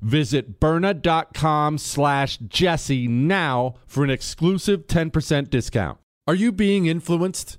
Visit Byrna.com slash Jesse now for an exclusive 10% discount. Are you being influenced?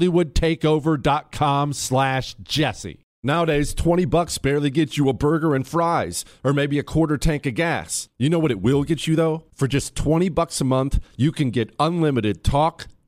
hollywoodtakeover.com slash jesse. Nowadays 20 bucks barely gets you a burger and fries or maybe a quarter tank of gas. You know what it will get you though? For just 20 bucks a month you can get unlimited talk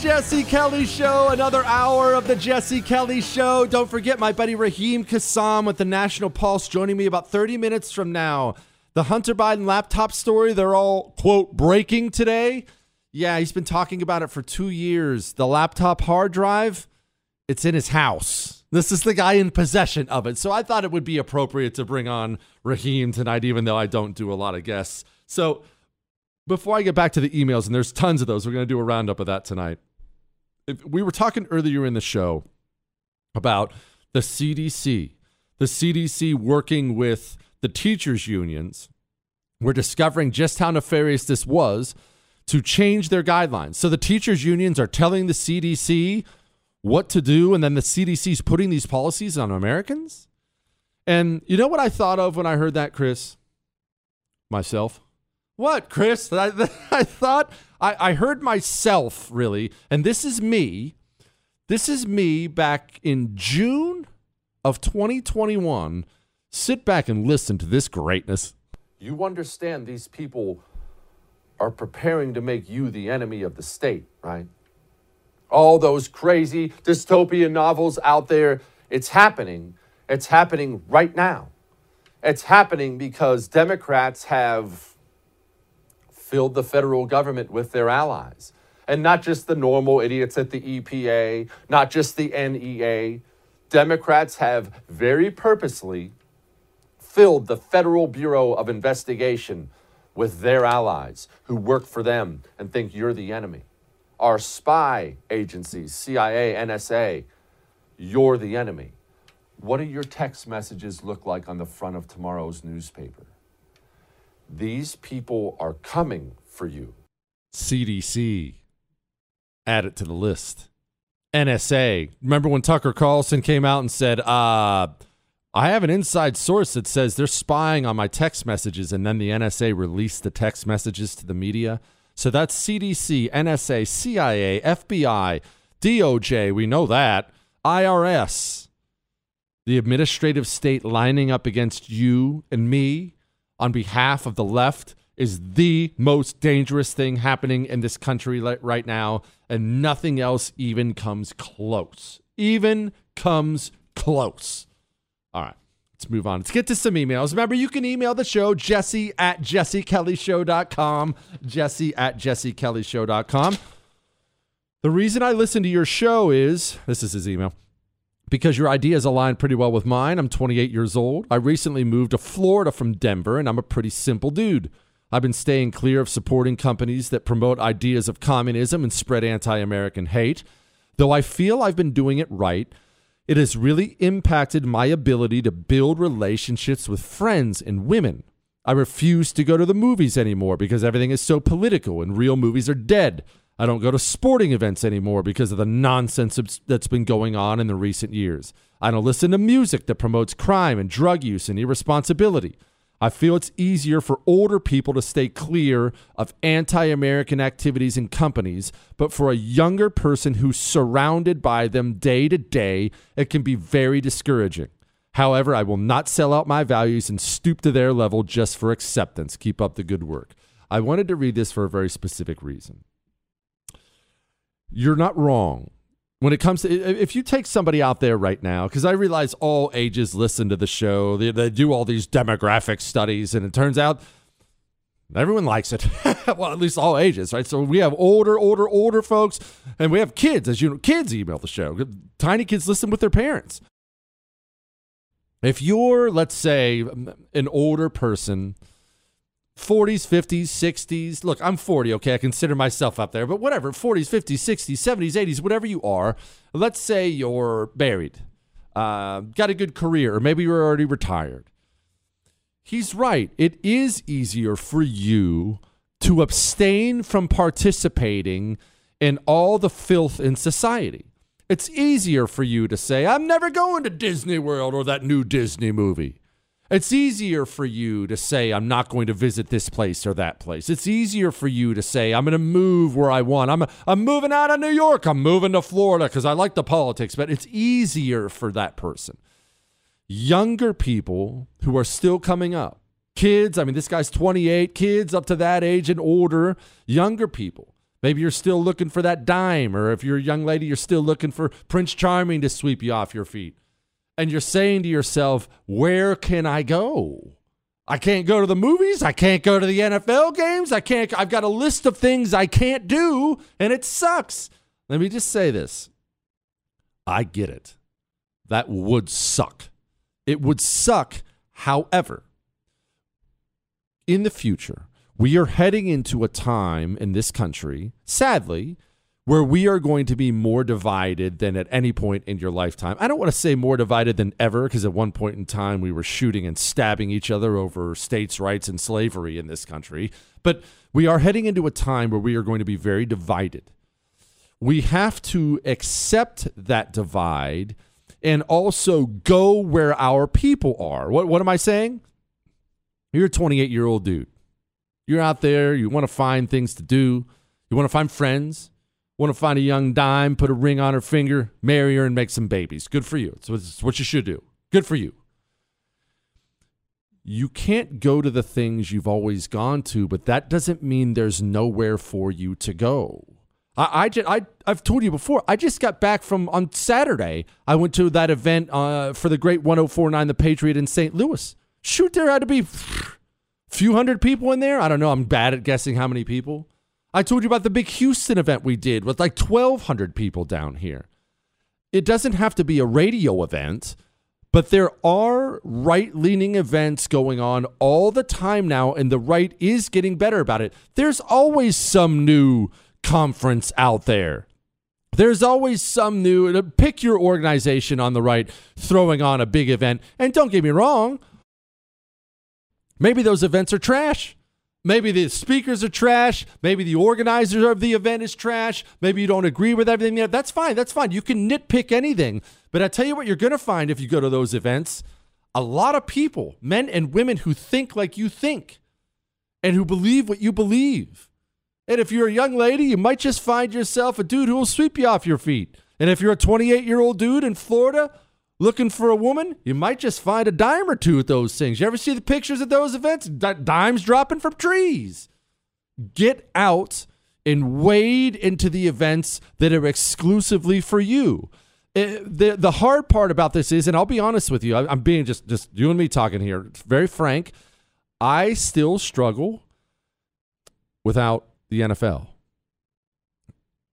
Jesse Kelly Show, another hour of the Jesse Kelly Show. Don't forget my buddy Raheem Kassam with the National Pulse joining me about 30 minutes from now. The Hunter Biden laptop story, they're all, quote, breaking today. Yeah, he's been talking about it for two years. The laptop hard drive, it's in his house. This is the guy in possession of it. So I thought it would be appropriate to bring on Raheem tonight, even though I don't do a lot of guests. So before I get back to the emails, and there's tons of those, we're going to do a roundup of that tonight. We were talking earlier in the show about the CDC, the CDC working with the teachers' unions. We're discovering just how nefarious this was to change their guidelines. So the teachers' unions are telling the CDC what to do, and then the CDC's putting these policies on Americans. And you know what I thought of when I heard that, Chris? Myself. What, Chris? I, I thought I, I heard myself really, and this is me. This is me back in June of 2021. Sit back and listen to this greatness. You understand these people are preparing to make you the enemy of the state, right? All those crazy dystopian novels out there, it's happening. It's happening right now. It's happening because Democrats have filled the federal government with their allies. And not just the normal idiots at the EPA, not just the NEA. Democrats have very purposely filled the Federal Bureau of Investigation with their allies who work for them and think you're the enemy. Our spy agencies, CIA, NSA, you're the enemy. What do your text messages look like on the front of tomorrow's newspaper? These people are coming for you. CDC. Add it to the list. NSA. Remember when Tucker Carlson came out and said, uh, I have an inside source that says they're spying on my text messages, and then the NSA released the text messages to the media. So that's CDC, NSA, CIA, FBI, DOJ, we know that, IRS, the administrative state lining up against you and me on behalf of the left is the most dangerous thing happening in this country right now, and nothing else even comes close. Even comes close. All right. Let's move on. Let's get to some emails. Remember, you can email the show, jesse at jessekellyshow.com. Jesse at jessekellyshow.com. The reason I listen to your show is this is his email because your ideas align pretty well with mine. I'm 28 years old. I recently moved to Florida from Denver, and I'm a pretty simple dude. I've been staying clear of supporting companies that promote ideas of communism and spread anti American hate. Though I feel I've been doing it right, it has really impacted my ability to build relationships with friends and women. I refuse to go to the movies anymore because everything is so political and real movies are dead. I don't go to sporting events anymore because of the nonsense that's been going on in the recent years. I don't listen to music that promotes crime and drug use and irresponsibility. I feel it's easier for older people to stay clear of anti American activities and companies, but for a younger person who's surrounded by them day to day, it can be very discouraging. However, I will not sell out my values and stoop to their level just for acceptance. Keep up the good work. I wanted to read this for a very specific reason. You're not wrong. When it comes to if you take somebody out there right now because i realize all ages listen to the show they, they, do all these demographic studies and it turns out everyone likes it. Well at least all ages right? So we have older older older folks and we have kids as you know kids email the show. Tiny kids listen with their parents. If you're let's say an older person 40s, 50s, 60s. Look, I'm 40, okay? I consider myself up there, but whatever, 40s, 50s, 60s, 70s, 80s, whatever you are. Let's say you're married, uh, got a good career, or maybe you're already retired. He's right. It is easier for you to abstain from participating in all the filth in society. It's easier for you to say, I'm never going to Disney World or that new Disney movie. It's easier for you to say, I'm not going to visit this place or that place. It's easier for you to say, I'm going to move where I want. I'm, I'm moving out of New York. I'm moving to Florida because I like the politics, but it's easier for that person. Younger people who are still coming up, kids, I mean, this guy's 28, kids up to that age and older, younger people. Maybe you're still looking for that dime, or if you're a young lady, you're still looking for Prince Charming to sweep you off your feet and you're saying to yourself, where can I go? I can't go to the movies. I can't go to the NFL games. I can't, I've got a list of things I can't do, and it sucks. Let me just say this I get it. That would suck. It would suck. However, in the future, we are heading into a time in this country, sadly, where we are going to be more divided than at any point in your lifetime. I don't want to say more divided than ever, because at one point in time we were shooting and stabbing each other over states' rights and slavery in this country. But we are heading into a time where we are going to be very divided. We have to accept that divide and also go where our people are. What, what am I saying? You're a 28 year old dude. You're out there, you want to find things to do, you want to find friends Want to find a young dime, put a ring on her finger, marry her, and make some babies. Good for you. It's what you should do. Good for you. You can't go to the things you've always gone to, but that doesn't mean there's nowhere for you to go. I, I, just, I, I've told you before, I just got back from on Saturday. I went to that event uh, for the great 1049 The Patriot in St. Louis. Shoot, there had to be a few hundred people in there. I don't know. I'm bad at guessing how many people. I told you about the big Houston event we did with like 1,200 people down here. It doesn't have to be a radio event, but there are right leaning events going on all the time now, and the right is getting better about it. There's always some new conference out there. There's always some new, uh, pick your organization on the right throwing on a big event. And don't get me wrong, maybe those events are trash. Maybe the speakers are trash. Maybe the organizer of the event is trash. Maybe you don't agree with everything there. That's fine. That's fine. You can nitpick anything. But I tell you what, you're going to find if you go to those events a lot of people, men and women, who think like you think and who believe what you believe. And if you're a young lady, you might just find yourself a dude who will sweep you off your feet. And if you're a 28 year old dude in Florida looking for a woman, you might just find a dime or two at those things. You ever see the pictures at those events? D- dimes dropping from trees. Get out and wade into the events that are exclusively for you. it, the the hard part about this is, and I'll be honest with you, I, I'm being just just you and me talking here, very frank. I still struggle without the NFL.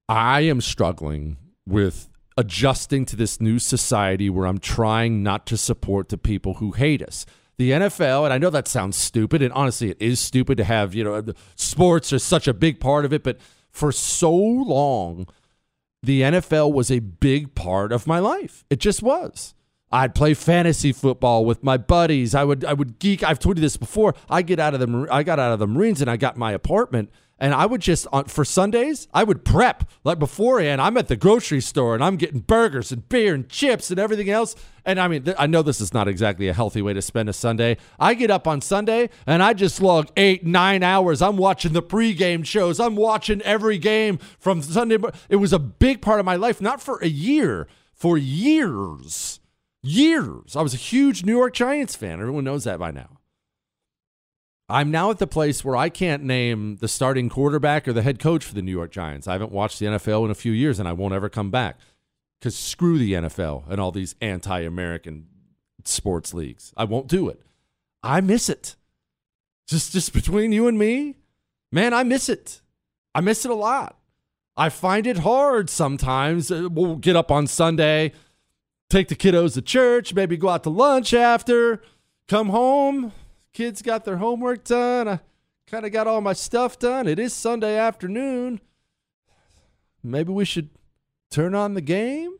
I am struggling with adjusting to this new society where I'm trying not to support the people who hate us. The NFL, and I know that sounds stupid, and honestly, it is stupid to have, you know, sports are such a big part of it, but for so long, the NFL was a big part of my life. It just was. I'd play fantasy football with my buddies. I would I would geek. I've told you this before. I get out of the I got out of the Marines and I got my apartment and I would just on for Sundays I would prep like beforehand. I'm at the grocery store and I'm getting burgers and beer and chips and everything else. And I mean th- I know this is not exactly a healthy way to spend a Sunday. I get up on Sunday and I just log eight nine hours. I'm watching the pregame shows. I'm watching every game from Sunday. It was a big part of my life, not for a year, for years years. I was a huge New York Giants fan. Everyone knows that by now. I'm now at the place where I can't name the starting quarterback or the head coach for the New York Giants. I haven't watched the NFL in a few years and I won't ever come back because screw the NFL and all these anti American sports leagues. I won't do it. I miss it. Just, just between you and me, man, I miss it. I miss it a lot. I find it hard sometimes. Uh, we'll get up on Sunday take the kiddos to church, maybe go out to lunch after, come home. Kids got their homework done. I kind of got all my stuff done. It is Sunday afternoon. Maybe we should turn on the game.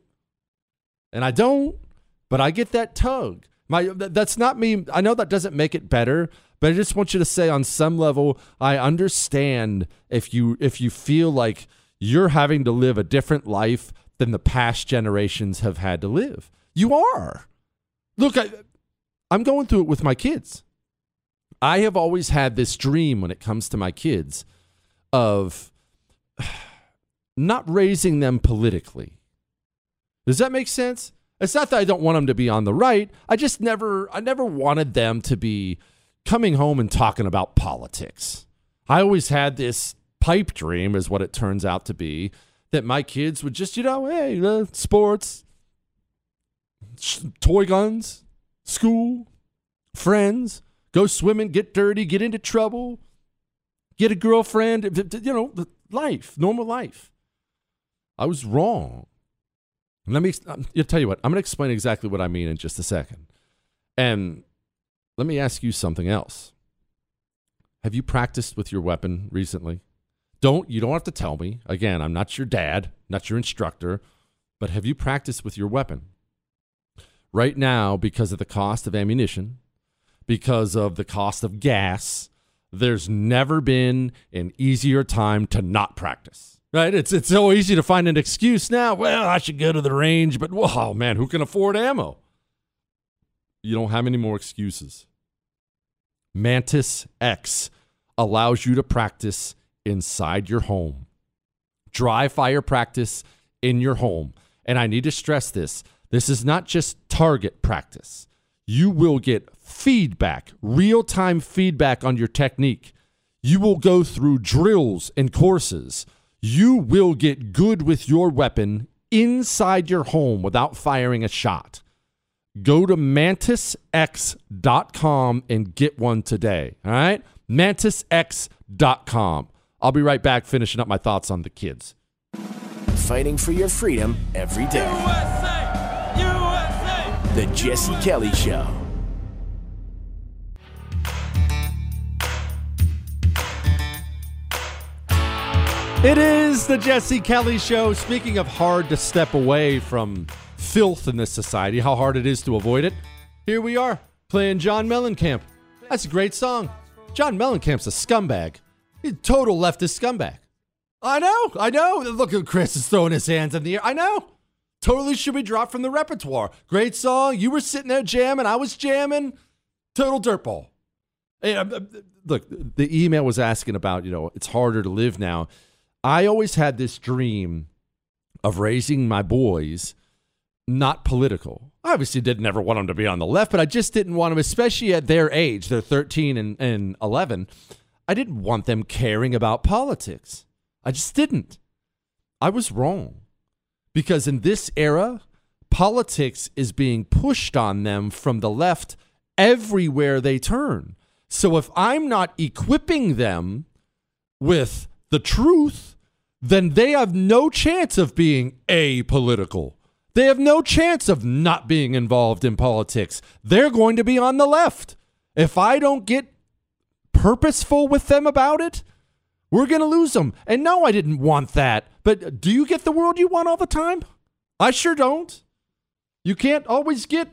And I don't, but I get that tug. My that's not me. I know that doesn't make it better, but I just want you to say on some level I understand if you if you feel like you're having to live a different life than the past generations have had to live. You are. Look, I, I'm going through it with my kids. I have always had this dream when it comes to my kids of not raising them politically. Does that make sense? It's not that I don't want them to be on the right. I just never I never wanted them to be coming home and talking about politics. I always had this pipe dream is what it turns out to be that my kids would just, you know, hey, uh, sports, toy guns, school, friends, go swimming, get dirty, get into trouble, get a girlfriend, you know, life, normal life. I was wrong. Let me um, I'll tell you what, I'm going to explain exactly what I mean in just a second. And let me ask you something else. Have you practiced with your weapon recently? Don't you don't have to tell me. Again, I'm not your dad, not your instructor, but have you practiced with your weapon? Right now, because of the cost of ammunition, because of the cost of gas, there's never been an easier time to not practice. Right? It's it's so easy to find an excuse now. Well, I should go to the range, but oh man, who can afford ammo? You don't have any more excuses. Mantis X allows you to practice inside your home. Dry fire practice in your home. And I need to stress this this is not just target practice. You will get feedback, real time feedback on your technique. You will go through drills and courses. You will get good with your weapon inside your home without firing a shot. Go to mantisx.com and get one today. All right? Mantisx.com. I'll be right back finishing up my thoughts on the kids. Fighting for your freedom every day. USA! USA! The Jesse Kelly Show. It is the Jesse Kelly Show. Speaking of hard to step away from filth in this society, how hard it is to avoid it, here we are playing John Mellencamp. That's a great song. John Mellencamp's a scumbag. Total leftist scumbag. I know, I know. Look at Chris is throwing his hands in the air. I know. Totally should be dropped from the repertoire. Great song. You were sitting there jamming. I was jamming. Total dirtball. Look, the email was asking about, you know, it's harder to live now. I always had this dream of raising my boys not political. I obviously didn't ever want them to be on the left, but I just didn't want them, especially at their age. They're 13 and, and 11. I didn't want them caring about politics. I just didn't. I was wrong. Because in this era, politics is being pushed on them from the left everywhere they turn. So if I'm not equipping them with the truth, then they have no chance of being apolitical. They have no chance of not being involved in politics. They're going to be on the left. If I don't get purposeful with them about it, we're going to lose them. And no, I didn't want that. But do you get the world you want all the time? I sure don't. You can't always get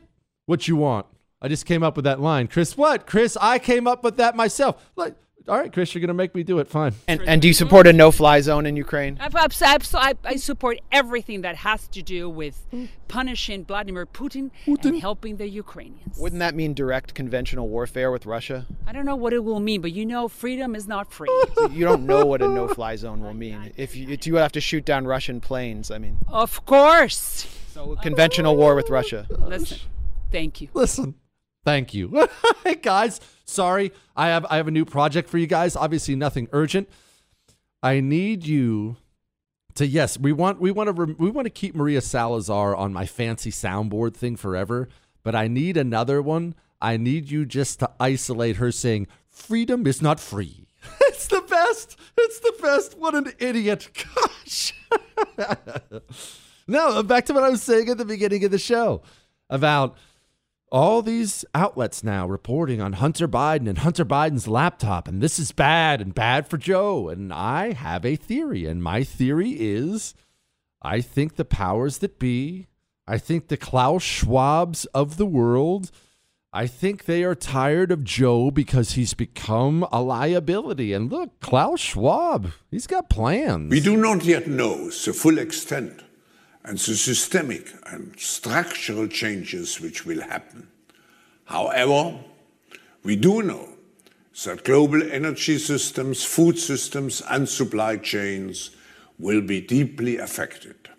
what you want. I just came up with that line. Chris, what? Chris, I came up with that myself. Like, all right, Chris, you're going to make me do it. Fine. And, and do you support a no-fly zone in Ukraine? I, I, I, I support everything that has to do with punishing Vladimir Putin, Putin. and helping the Ukrainians. Wouldn't that mean direct conventional warfare with Russia? I don't know what it will mean, but you know, freedom is not free. So you don't know what a no-fly zone will mean. If you, if you would have to shoot down Russian planes, I mean. of course. So conventional war with Russia. Listen, thank you. Listen, thank you, hey guys. Sorry, I have I have a new project for you guys. Obviously, nothing urgent. I need you to yes, we want we want to we want to keep Maria Salazar on my fancy soundboard thing forever, but I need another one. I need you just to isolate her saying freedom is not free. It's the best. It's the best. What an idiot. Gosh. no, back to what I was saying at the beginning of the show about all these outlets now reporting on Hunter Biden and Hunter Biden's laptop, and this is bad and bad for Joe. And I have a theory, and my theory is I think the powers that be, I think the Klaus Schwabs of the world, I think they are tired of Joe because he's become a liability. And look, Klaus Schwab, he's got plans. We do not yet know the full extent and the systemic and structural changes which will happen. However, we do know that global energy systems, food systems, and supply chains will be deeply affected.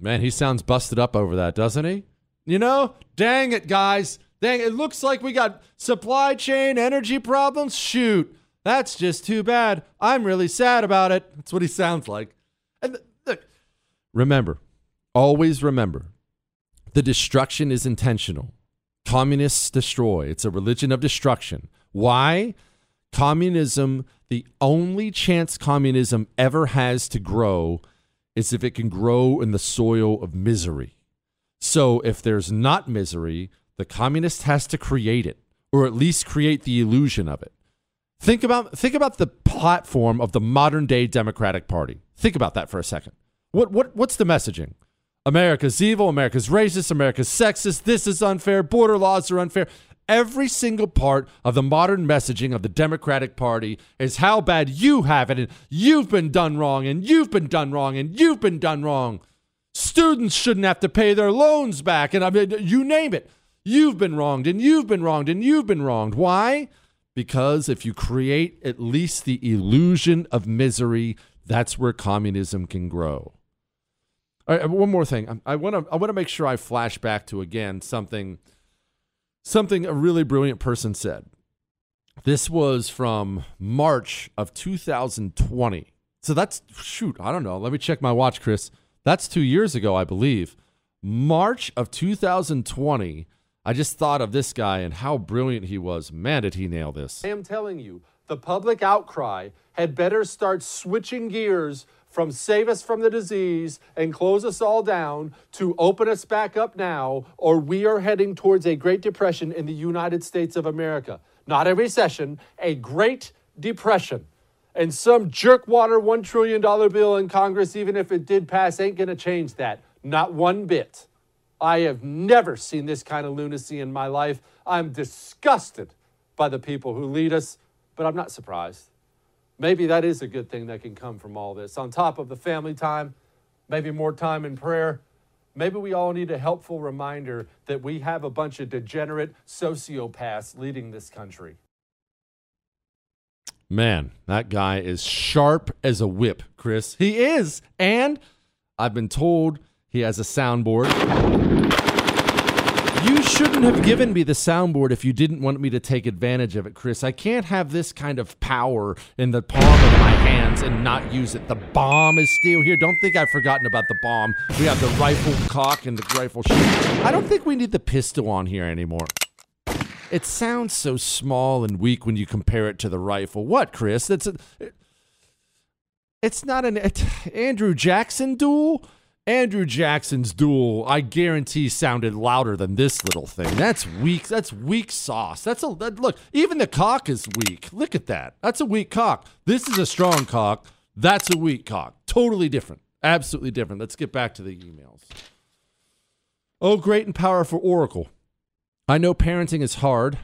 Man, he sounds busted up over that, doesn't he? You know, dang it, guys. Dang, it looks like we got supply chain energy problems. Shoot, that's just too bad. I'm really sad about it. That's what he sounds like. And look, remember, always remember, the destruction is intentional. Communists destroy. It's a religion of destruction. Why? Communism, the only chance communism ever has to grow is if it can grow in the soil of misery. So if there's not misery, the communist has to create it, or at least create the illusion of it. Think about think about the platform of the modern day Democratic Party. Think about that for a second. What what what's the messaging? America's evil, America's racist, America's sexist, this is unfair, border laws are unfair. Every single part of the modern messaging of the Democratic Party is how bad you have it, and you've been done wrong, and you've been done wrong, and you've been done wrong. Students shouldn't have to pay their loans back, and I mean, you name it. You've been wronged, and you've been wronged, and you've been wronged. Why? Because if you create at least the illusion of misery, that's where communism can grow. All right, one more thing. I want to I want to make sure I flash back to again something something a really brilliant person said. This was from March of 2020. So that's shoot, I don't know. Let me check my watch, Chris. That's 2 years ago, I believe. March of 2020. I just thought of this guy and how brilliant he was. Man, did he nail this. I am telling you, the public outcry had better start switching gears from save us from the disease and close us all down to open us back up now, or we are heading towards a Great Depression in the United States of America. Not a recession, a Great Depression. And some jerkwater $1 trillion bill in Congress, even if it did pass, ain't going to change that. Not one bit. I have never seen this kind of lunacy in my life. I'm disgusted by the people who lead us, but I'm not surprised. Maybe that is a good thing that can come from all this. On top of the family time, maybe more time in prayer. Maybe we all need a helpful reminder that we have a bunch of degenerate sociopaths leading this country. Man, that guy is sharp as a whip, Chris. He is. And I've been told he has a soundboard. You shouldn't have given me the soundboard if you didn't want me to take advantage of it, Chris. I can't have this kind of power in the palm of my hands and not use it. The bomb is still here. Don't think I've forgotten about the bomb. We have the rifle cock and the rifle shoot. I don't think we need the pistol on here anymore. It sounds so small and weak when you compare it to the rifle. What, Chris? That's a, it's not an Andrew Jackson duel. Andrew Jackson's duel, I guarantee, sounded louder than this little thing. That's weak. That's weak sauce. That's a that, look. Even the cock is weak. Look at that. That's a weak cock. This is a strong cock. That's a weak cock. Totally different. Absolutely different. Let's get back to the emails. Oh, great and powerful Oracle. I know parenting is hard,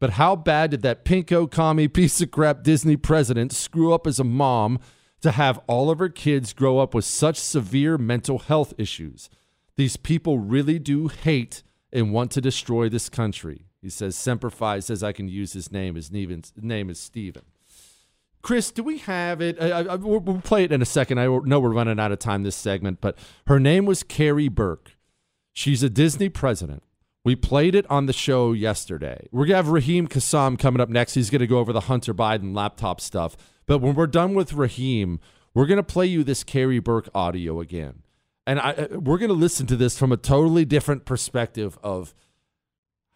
but how bad did that pinko commie piece of crap Disney president screw up as a mom to have all of her kids grow up with such severe mental health issues? These people really do hate and want to destroy this country. He says, Semper Fi says I can use his name. His name is Steven. Chris, do we have it? I, I, we'll play it in a second. I know we're running out of time this segment, but her name was Karey Burke. She's a Disney president. We played it on the show yesterday. We're going to have Raheem Kassam coming up next. He's going to go over the Hunter Biden laptop stuff. But when we're done with Raheem, we're going to play you this Karey Burke audio again. And I, uh, we're going to listen to this from a totally different perspective of –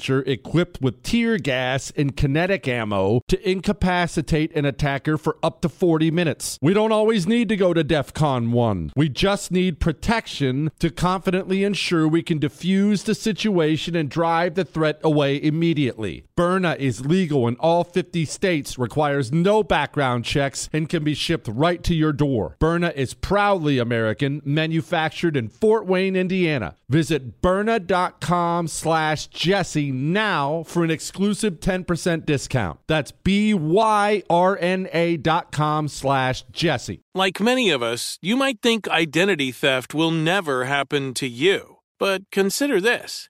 launcher equipped with tear gas and kinetic ammo to incapacitate an attacker for up to 40 minutes. We don't always need to go to DEF CON 1. We just need protection to confidently ensure we can defuse the situation and drive the threat away immediately. Byrna is legal in all 50 states, requires no background checks, and can be shipped right to your door. Byrna is proudly American, manufactured in Fort Wayne, Indiana. Visit Byrna.com slash Jesse now for an exclusive 10% discount. That's B-Y-R-N-A dot com slash Jesse. Like many of us, you might think identity theft will never happen to you. But consider this.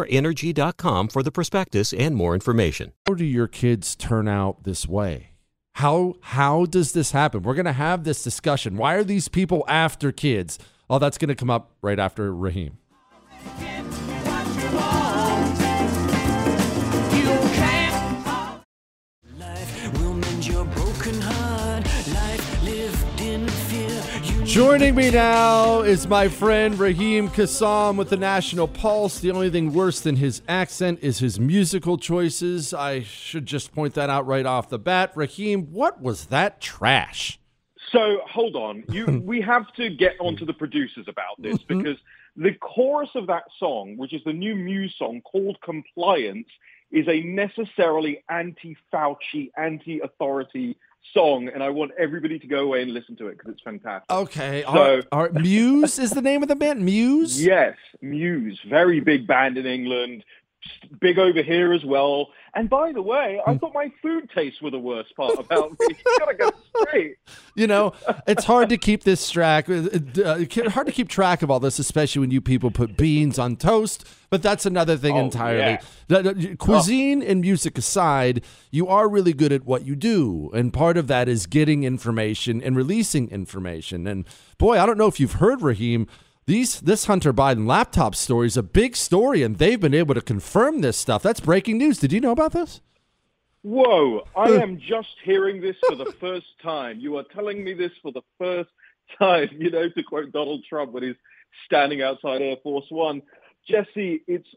PowerEnergy.com for the prospectus and more information. How do your kids turn out this way? How how does this happen? We're going to have this discussion. Why are these people after kids? Oh, that's going to come up right after Raheem. Joining me now is my friend Raheem Kassam with the National Pulse. The only thing worse than his accent is his musical choices. I should just point that out right off the bat. Raheem, what was that trash? So hold on. You we have to get onto the producers about this mm-hmm. because the chorus of that song, which is the new Muse song called Compliance, is a necessarily anti-Fauci, anti-authority song, and I want everybody to go away and listen to it because it's fantastic. Okay. So, Muse is the name of the band. Muse. Yes, Muse. Very big band in England. Big over here as well. And by the way, I thought my food tastes were the worst part about me. You gotta go straight. You know, it's hard to keep this track. Uh, uh, hard to keep track of all this, especially when you people put beans on toast but that's another thing oh, entirely. Yeah. Cuisine oh. and music aside, you are really good at what you do. And part of that is getting information and releasing information. And boy, I don't know if you've heard, Raheem. These, this Hunter Biden laptop story is a big story, and they've been able to confirm this stuff. That's breaking news. Did you know about this? Whoa, I uh. am just hearing this for the first time. You are telling me this for the first time, you know, to quote Donald Trump when he's standing outside Air Force One. Jesse, it's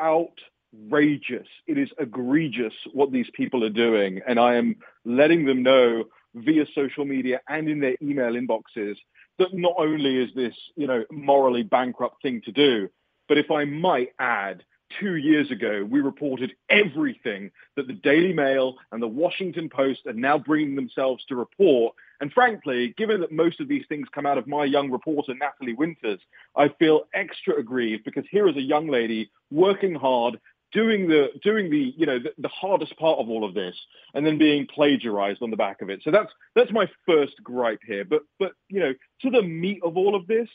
outrageous. It is egregious what these people are doing. And I am letting them know via social media and in their email inboxes that not only is this, you know, morally bankrupt thing to do, but if I might add, two years ago, we reported everything that the Daily Mail and the Washington Post are now bringing themselves to report. And frankly, given that most of these things come out of my young reporter, Natalie Winters, I feel extra aggrieved because here is a young lady working hard, doing the doing the you know the, the, hardest part of all of this and then being plagiarized on the back of it so that's that's my first gripe here but but you know to the meat of all of this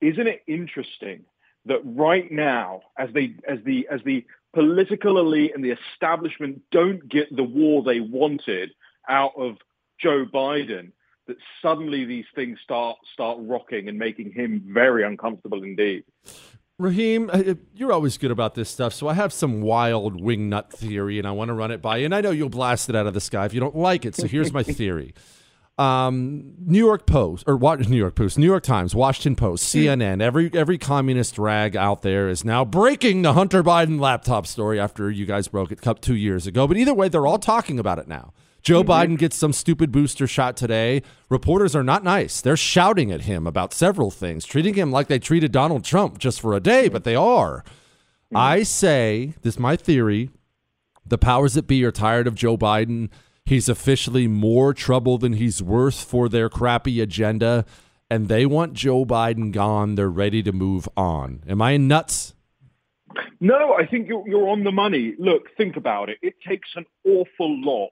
isn't it interesting that right now, as they as the as the political elite and the establishment don't get the war they wanted out of Joe Biden, that suddenly these things start start rocking and making him very uncomfortable indeed. Raheem, you're always good about this stuff, so I have some wild wingnut theory, and I want to run it by you. And I know you'll blast it out of the sky if you don't like it. So here's my theory. Um, New York Post or what? New York Post, New York Times, Washington Post, hmm. CNN. Every every communist rag out there is now breaking the Hunter Biden laptop story after you guys broke it two years ago. But either way, they're all talking about it now. Joe mm-hmm. Biden gets some stupid booster shot today. Reporters are not nice. They're shouting at him about several things, treating him like they treated Donald Trump just for a day, but they are. Mm-hmm. I say, this is my theory. The powers that be are tired of Joe Biden He's officially more trouble than he's worth for their crappy agenda, and they want Joe Biden gone. They're ready to move on. Am I nuts? No, I think you're, you're on the money. Look, think about it. It takes an awful lot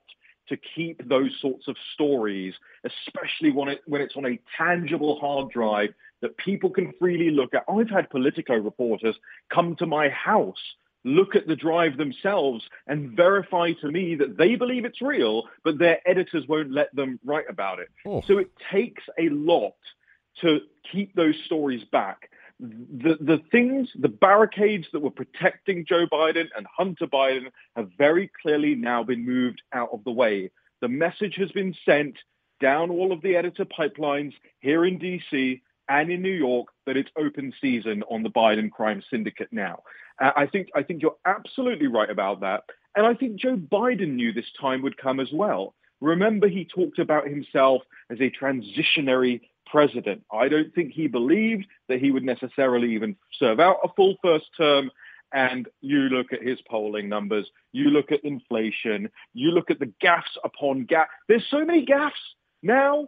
to keep those sorts of stories, especially when it when it's on a tangible hard drive that people can freely look at. I've had Politico reporters come to my house look at the drive themselves and verify to me that they believe it's real, but their editors won't let them write about it. Oh. So it takes a lot to keep those stories back. The, the things, the barricades that were protecting Joe Biden and Hunter Biden have very clearly now been moved out of the way. The message has been sent down all of the editor pipelines here in DC and in New York that it's open season on the Biden crime syndicate now. I think I think you're absolutely right about that, and I think Joe Biden knew this time would come as well. Remember, he talked about himself as a transitionary president. I don't think he believed that he would necessarily even serve out a full first term. And you look at his polling numbers, you look at inflation, you look at the gaffes upon gaffes. There's so many gaffes now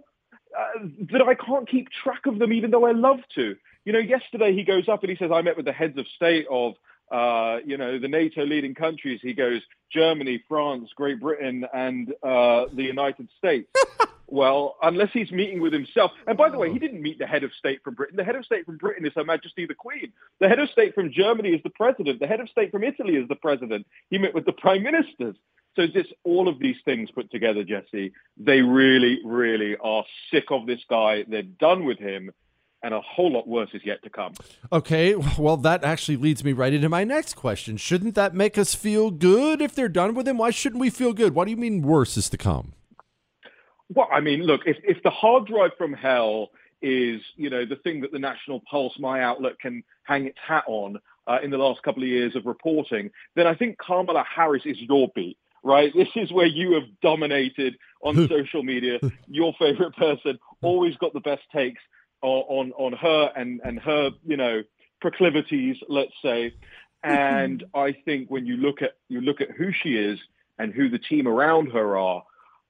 uh, that I can't keep track of them, even though I love to. You know, yesterday he goes up and he says, I met with the heads of state of uh, you know, the NATO leading countries, he goes Germany, France, Great Britain, and uh, the United States. well, unless he's meeting with himself. And by the way, he didn't meet the head of state from Britain. The head of state from Britain is Her Majesty the Queen. The head of state from Germany is the president. The head of state from Italy is the president. He met with the prime ministers. So it's just all of these things put together, Jesse, they really, really are sick of this guy. They're done with him and a whole lot worse is yet to come. Okay, well, that actually leads me right into my next question. Shouldn't that make us feel good if they're done with him? Why shouldn't we feel good? What do you mean worse is to come? Well, I mean, look, if, if the hard drive from hell is, you know, the thing that the National Pulse, my outlet, can hang its hat on uh, in the last couple of years of reporting, then I think Kamala Harris is your beat right? This is where you have dominated on social media. Your favorite person, always got the best takes on on her and and her you know proclivities, let's say. And mm-hmm. I think when you look at you look at who she is and who the team around her are,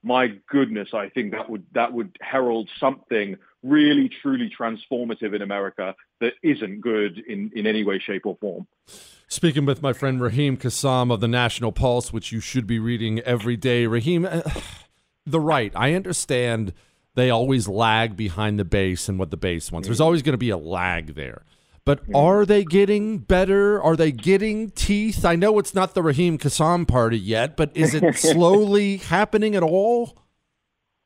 my goodness, I think that would that would herald something really truly transformative in America that isn't good in, in any way, shape, or form. Speaking with my friend Raheem Kassam of the National Pulse, which you should be reading every day. Raheem, the right, I understand they always lag behind the base and what the base wants. There's always going to be a lag there. But are they getting better? Are they getting teeth? I know it's not the Raheem Kassam party yet, but is it slowly happening at all?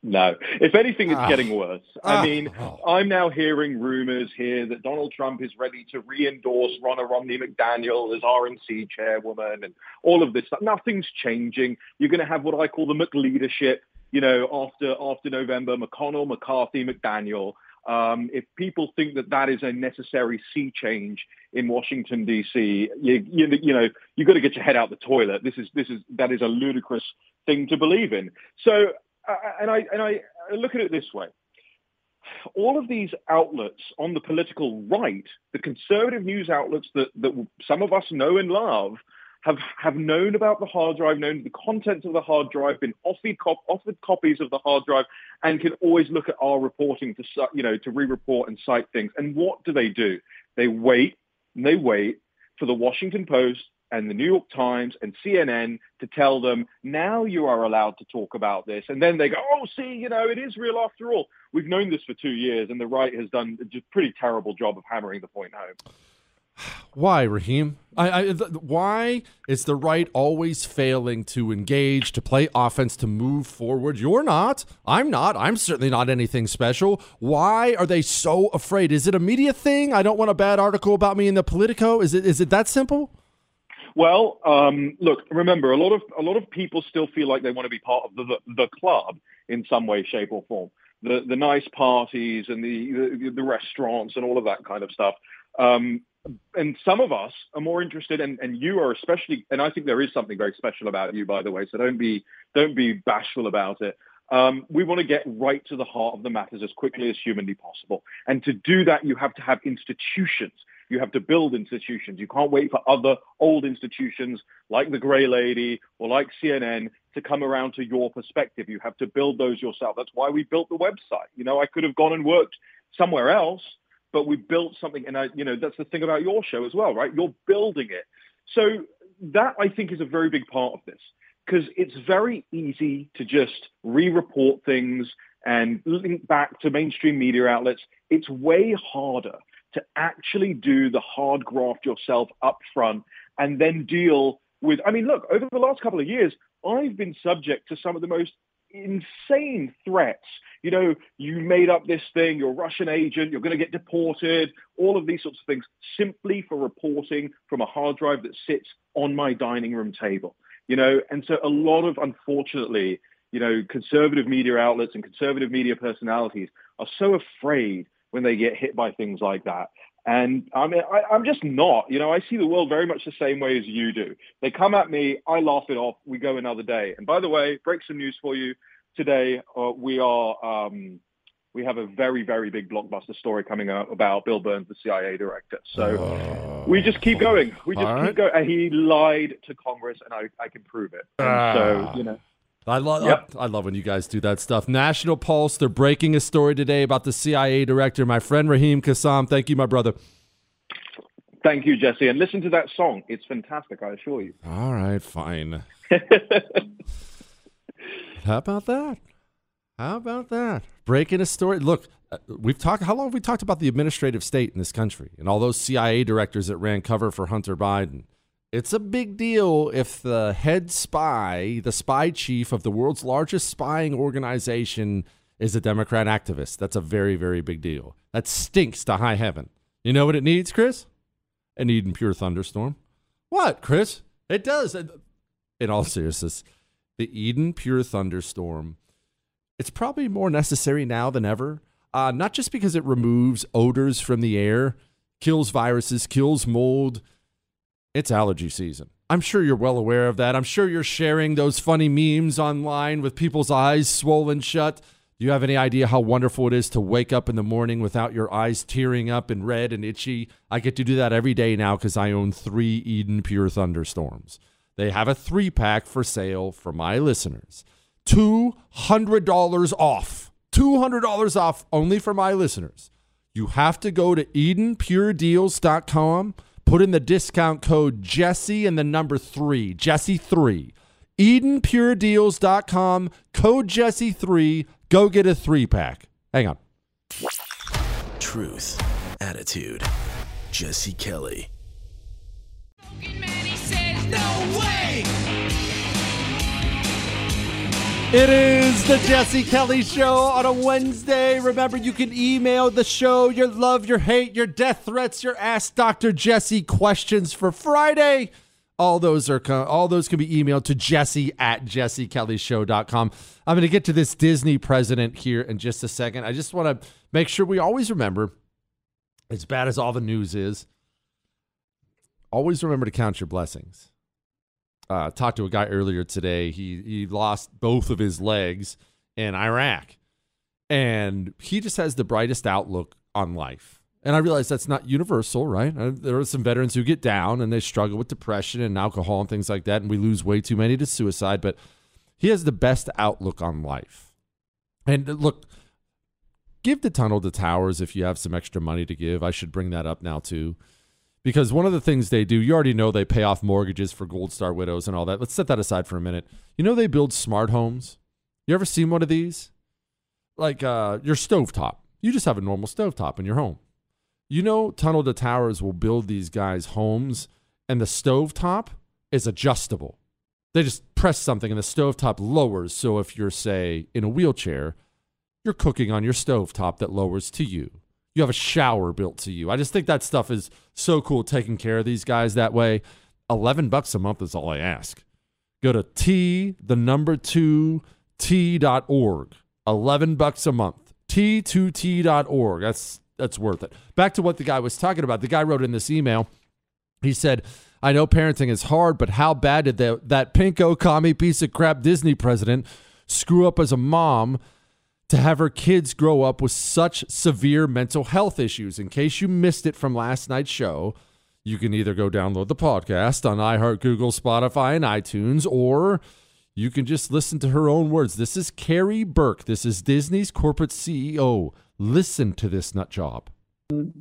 No. If anything, it's ah. getting worse. I ah. mean, oh. I'm now hearing rumors here that Donald Trump is ready to re-endorse Ronna Romney McDaniel as RNC chairwoman and all of this stuff. Nothing's changing. You're going to have what I call the McLeadership you know, after after November, McConnell, McCarthy, McDaniel. Um, if people think that that is a necessary sea change in Washington D.C., you, you, you know you've got to get your head out the toilet. This is this is that is a ludicrous thing to believe in. So, uh, and I and I look at it this way: all of these outlets on the political right, the conservative news outlets that that some of us know and love, have, have known about the hard drive, known the contents of the hard drive, been offered, cop- offered copies of the hard drive, and can always look at our reporting to, you know, to re-report and cite things. And what do they do? They wait and they wait for the Washington Post and the New York Times and CNN to tell them, now you are allowed to talk about this. And then they go, oh, see, you know, it is real after all. We've known this for two years, and the right has done a pretty terrible job of hammering the point home. Why, Raheem? I, I th- why is the right always failing to engage, to play offense, to move forward? You're not. I'm not. I'm certainly not anything special. Why are they so afraid? Is it a media thing? I don't want a bad article about me in the Politico. Is it? Is it that simple? Well, um, look. Remember, a lot of a lot of people still feel like they want to be part of the the, the club in some way, shape, or form. The the nice parties and the, the the restaurants and all of that kind of stuff. Um, and some of us are more interested, and, and you are especially, and I think there is something very special about you, by the way. So don't be don't be bashful about it. Um, we want to get right to the heart of the matters as quickly as humanly possible, and to do that, you have to have institutions. You have to build institutions. You can't wait for other old institutions like the Gray Lady or like CNN to come around to your perspective. You have to build those yourself. That's why we built the website. You know, I could have gone and worked somewhere else but we built something, and I, you know, that's the thing about your show as well, right? You're building it. So that I think is a very big part of this because it's very easy to just re-report things and link back to mainstream media outlets, it's way harder to actually do the hard graft yourself up front and then deal with, I mean, look, over the last couple of years, I've been subject to some of the most insane threats. You know, you made up this thing, you're a Russian agent, you're going to get deported, all of these sorts of things simply for reporting from a hard drive that sits on my dining room table. You know, and so a lot of, unfortunately, you know, conservative media outlets and conservative media personalities are so afraid when they get hit by things like that. And I mean, I, I'm just not. You know, I see the world very much the same way as you do. They come at me, I laugh it off, we go another day. And by the way, break some news for you today. Uh, we are um, we have a very very big blockbuster story coming out about Bill Burns, the CIA director. So uh, we just keep going. We just keep right. going. And he lied to Congress, and I, I can prove it. So you know. I love yep. I, love when you guys do that stuff. National Pulse, they're breaking a story today about the CIA director, my friend Raheem Kassam. Thank you, my brother. Thank you, Jesse. And listen to that song. It's fantastic, I assure you. All right, fine. How about that? How about that? Breaking a story. Look, uh, we've talked how long have we talked about the administrative state in this country and all those CIA directors that ran cover for Hunter Biden? It's a big deal if the head spy, the spy chief of the world's largest spying organization, is a Democrat activist. That's a very, very big deal. That stinks to high heaven. You know what it needs, Chris? An Eden Pure thunderstorm. What, Chris? It does. In all seriousness, the Eden Pure thunderstorm. It's probably more necessary now than ever. Uh, not just because it removes odors from the air, kills viruses, kills mold it's allergy season. I'm sure you're well aware of that. I'm sure you're sharing those funny memes online with people's eyes swollen shut. Do you have any idea how wonderful it is to wake up in the morning without your eyes tearing up and red and itchy? I get to do that every day now because I own three Eden Pure Thunderstorms. They have a three pack for sale for my listeners. $200 off. $200 off only for my listeners. You have to go to EdenPureDeals.com Put in the discount code Jesse and the number three, Jesse3. EdenPureDeals.com, code Jesse3. Go get a three pack. Hang on. Truth, attitude, Jesse Kelly. It is the Jesse Kelly Show on a Wednesday. Remember, you can email the show your love, your hate, your death threats, your Ask Dr. Jesse questions for Friday. All those are all those can be emailed to Jesse at jessekellyshow.com. I'm going to get to this Disney president here in just a second. I just want to make sure we always remember, as bad as all the news is, always remember to count your blessings uh, talked to a guy earlier today. He he lost both of his legs in Iraq, and he just has the brightest outlook on life. And I realize that's not universal, right? Uh, there are some veterans who get down and they struggle with depression and alcohol and things like that, and we lose way too many to suicide. But he has the best outlook on life. And uh, look, give the tunnel to towers if you have some extra money to give. I should bring that up now too because one of the things they do, you already know they pay off mortgages for Gold Star widows and all that. Let's set that aside for a minute. You know they build smart homes. You ever seen one of these? Like uh, your stovetop. You just have a normal stovetop in your home. You know, Tunnel to Towers will build these guys homes, and the stovetop is adjustable. They just press something, and the stovetop lowers. So if you're, say, in a wheelchair, you're cooking on your stovetop that lowers to you you have a shower built to you. I just think that stuff is so cool taking care of these guys that way. 11 bucks a month is all I ask. Go to T, the number two, T.org. 11 bucks a month. T2T.org. That's that's worth it. Back to what the guy was talking about. The guy wrote in this email. He said, I know parenting is hard, but how bad did that, that pinko commie piece of crap Disney president screw up as a mom to have her kids grow up with such severe mental health issues. In case you missed it from last night's show, you can either go download the podcast on iHeart, Google, Spotify, and iTunes, or you can just listen to her own words. This is Karey Burke. This is Disney's corporate CEO. Listen to this nut job.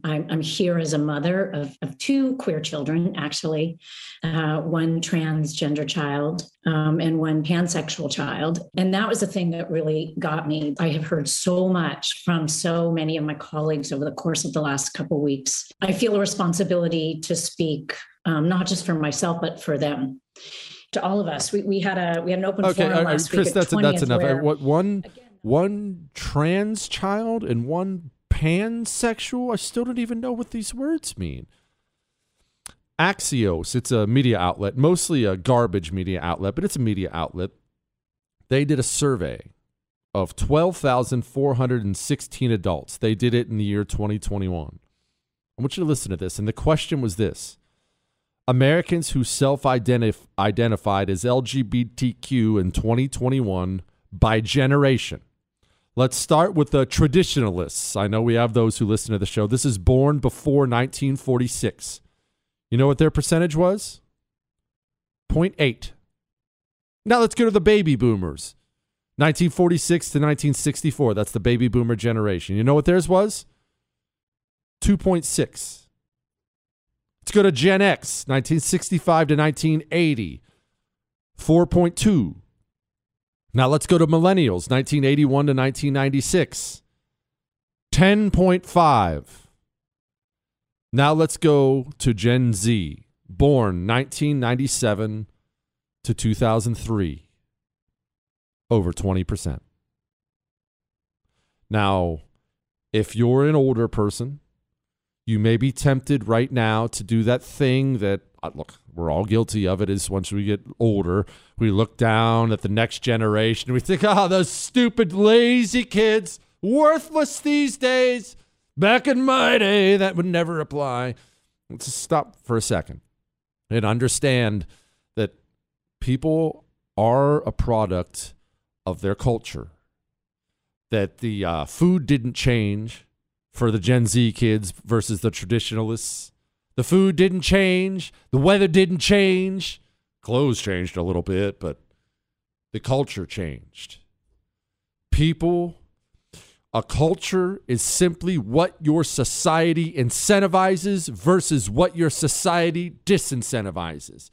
I'm, I'm here as a mother of, of two queer children, actually, uh, one transgender child um, and one pansexual child. And that was the thing that really got me. I have heard so much from so many of my colleagues over the course of the last couple weeks. I feel a responsibility to speak, um, not just for myself, but for them. To all of us, we, we had a we had an open okay, forum uh, last Chris, week. that's that's enough. Uh, Where, what one one trans child and one pansexual. I still don't even know what these words mean. Axios, it's a media outlet, mostly a garbage media outlet, but it's a media outlet. They did a survey of 12,416 adults. They did it in the year 2021. I want you to listen to this. And the question was this Americans who self identified as LGBTQ in 2021 by generation Let's start with the traditionalists. I know we have those who listen to the show. This is born before 1946. You know what their percentage was? 0.8. Now let's go to the baby boomers. 1946 to 1964. That's the baby boomer generation. You know what theirs was? 2.6. Let's go to Gen X, 1965 to 1980. 4.2. Now let's go to millennials, 1981 to 1996. 10.5. Now let's go to Gen Z, born 1997 to 2003. Over 20%. Now, if you're an older person, you may be tempted right now to do that thing that uh, look, we're all guilty of it. Is once we get older, we look down at the next generation. We think, oh, those stupid, lazy kids, worthless these days. Back in my day, that would never apply. Let's stop for a second and understand that people are a product of their culture. That the uh, food didn't change for the Gen Z kids versus the traditionalists the food didn't change. The weather didn't change. Clothes changed a little bit, but the culture changed. People, a culture is simply what your society incentivizes versus what your society disincentivizes.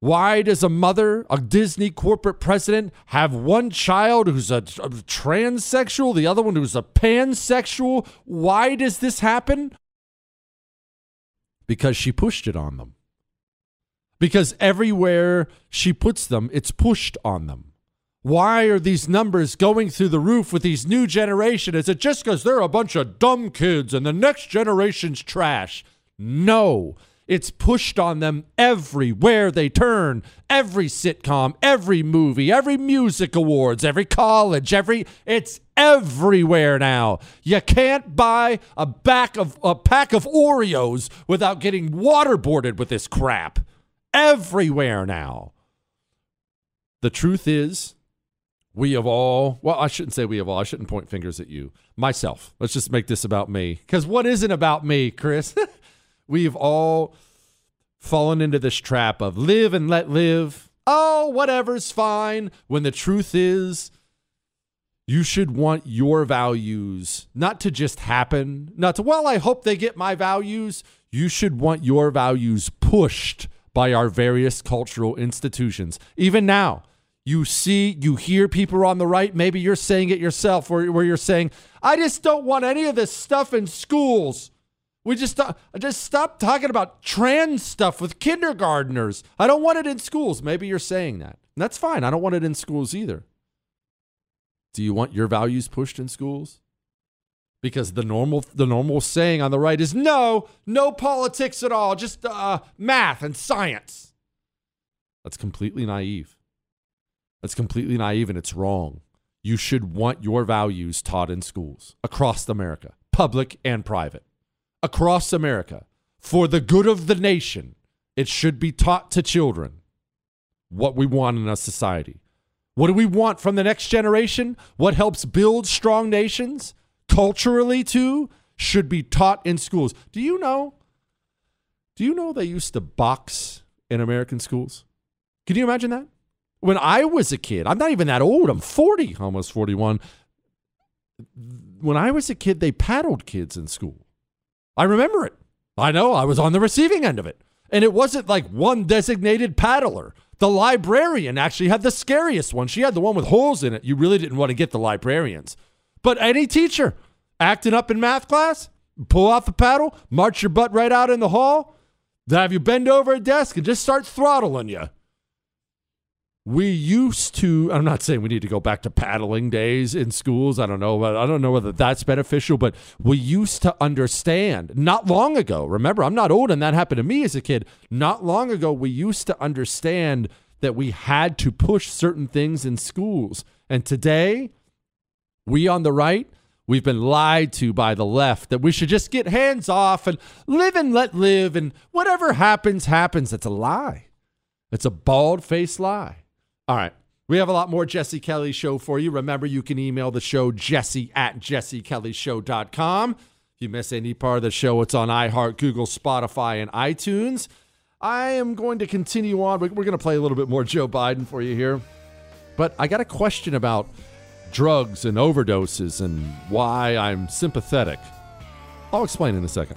Why does a mother, a Disney corporate president, have one child who's a, a, transsexual, the other one who's a pansexual? Why does this happen? Because she pushed it on them. Because everywhere she puts them, it's pushed on them. Why are these numbers going through the roof with these new generation? Is it just because they're a bunch of dumb kids and the next generation's trash? No. It's pushed on them everywhere they turn. Every sitcom, every movie, every music awards, every college, every it's everywhere now. You can't buy a back of a pack of Oreos without getting waterboarded with this crap. Everywhere now. The truth is, we have all, well, I shouldn't say we have all, I shouldn't point fingers at you. Myself. Let's just make this about me. Because what isn't about me, Chris? We've all fallen into this trap of live and let live. Oh, whatever's fine. When the truth is, you should want your values not to just happen, not to, well, I hope they get my values. You should want your values pushed by our various cultural institutions. Even now, you see, you hear people on the right, maybe you're saying it yourself, where, where you're saying, I just don't want any of this stuff in schools. We just uh, just stop talking about trans stuff with kindergarteners. I don't want it in schools. Maybe you're saying that. And that's fine. I don't want it in schools either. Do you want your values pushed in schools? Because the normal the normal saying on the right is no, no politics at all, just uh, math and science. That's completely naive. That's completely naive and it's wrong. You should want your values taught in schools across America, public and private across America for the good of the nation, it should be taught to children what we want in a society. What do we want from the next generation? What helps build strong nations culturally too should be taught in schools. Do you know? Do you know they used to box in American schools? Can you imagine that? When I was a kid, I'm not even that old. I'm 40, almost 41. When I was a kid, they paddled kids in school. I remember it. I know I was on the receiving end of it. And it wasn't like one designated paddler. The librarian actually had the scariest one. She had the one with holes in it. You really didn't want to get the librarians. But any teacher acting up in math class, pull out the paddle, march your butt right out in the hall, have you bend over a desk and just start throttling you. We used to, I'm not saying we need to go back to paddling days in schools. I don't know. I don't know whether that's beneficial, but we used to understand not long ago. Remember, I'm not old and that happened to me as a kid. Not long ago, we used to understand that we had to push certain things in schools. And today, we on the right, we've been lied to by the left that we should just get hands off and live and let live and whatever happens, happens. It's a lie. It's a bald faced lie. All right. We have a lot more Jesse Kelly show for you. Remember, you can email the show jesse at jessekellyshow.com. If you miss any part of the show, it's on iHeart, Google, Spotify, and iTunes. I am going to continue on. We're going to play a little bit more Joe Biden for you here. But I got a question about drugs and overdoses and why I'm sympathetic. I'll explain in a second.